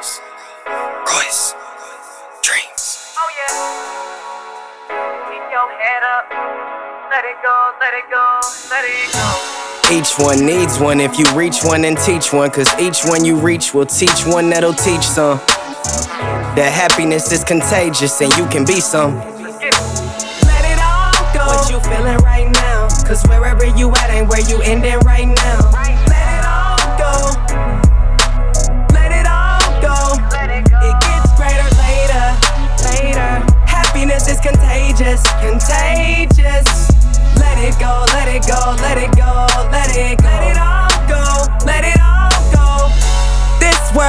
Rose, Royce, Dreams. Oh yeah. Keep your head up. Let it go, let it go, let it go. Each one needs one if you reach one and teach one. Cause each one you reach will teach one that'll teach some. That happiness is contagious and you can be some. Let's it. Let it all go. What you feeling right now? Cause wherever you at ain't where you ending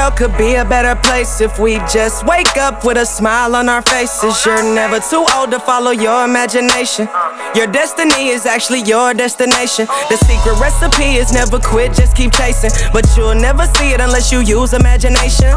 world could be a better place if we just wake up with a smile on our faces. You're never too old to follow your imagination. Your destiny is actually your destination. The secret recipe is never quit, just keep chasing. But you'll never see it unless you use imagination.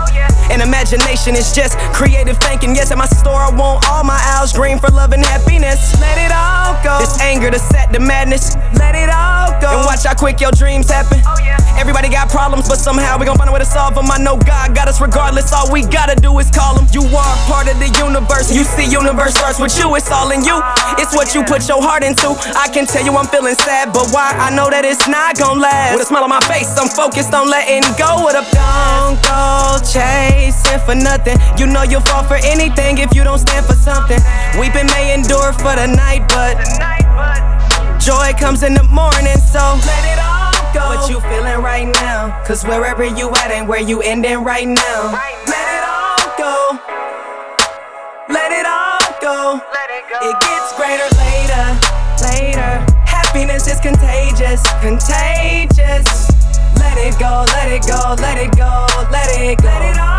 And imagination is just creative thinking. Yes, at my store, I want all my owls dream for love and happiness. Let it all go. This anger to set the madness. Let it all. And watch how quick your dreams happen. Oh yeah. Everybody got problems, but somehow we gon' find a way to solve them. I know God got us regardless. All we gotta do is call him. You are part of the universe. You see, universe starts with you. It's all in you. It's what you put your heart into. I can tell you I'm feeling sad, but why? I know that it's not gon' last. With a smile on my face, I'm focused on letting go of the Don't go chasing for nothing. You know you'll fall for anything if you don't stand for something. Weeping may endure for the night, but Joy comes in the morning, so let it all go. What you feeling right now? Cause wherever you at ain't where you ending right now. Right Let it all go. Let it all go. let it go. It gets greater later, later. Happiness is contagious, contagious. Let it go, let it go, let it go, let it go. Let it all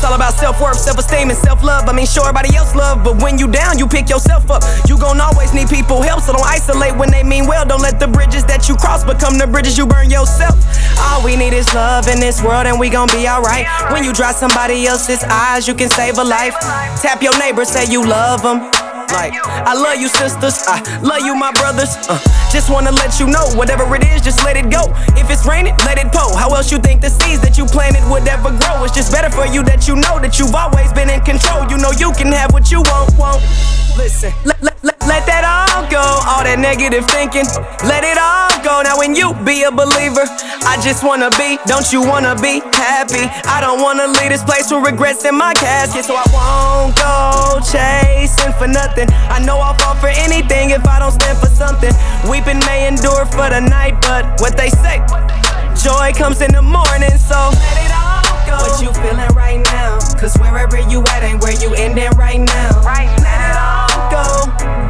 It's all about self worth, self esteem, and self love. I mean, sure, everybody else love, but when you down, you pick yourself up. You gon' always need people help, so don't isolate when they mean well. Don't let the bridges that you cross become the bridges you burn yourself. All we need is love in this world, and we gon' be alright. When you dry somebody else's eyes, you can save a life. Tap your neighbor, say you love them. Like, I love you, sisters. I love you, my brothers. Uh, just wanna let you know, whatever it is, just let it go. If it's raining, let it pour. How else you think the seeds that you planted would ever grow? It's just better for you that you know that you've always been in control. You know you can have what you want. Listen. Let, let, let, let that all go. All that negative thinking, let it all go. Now when you be a believer, I just wanna be. Don't you wanna be happy? I don't wanna leave this place with regrets in my casket, so I won't go chasing for nothing. I know I'll fall for anything if I don't stand for something. Weeping may endure for the night, but what they say, joy comes in the morning. So let it all go. What you feeling right now? Cause wherever you at ain't where you ending right now. Right Let it all go.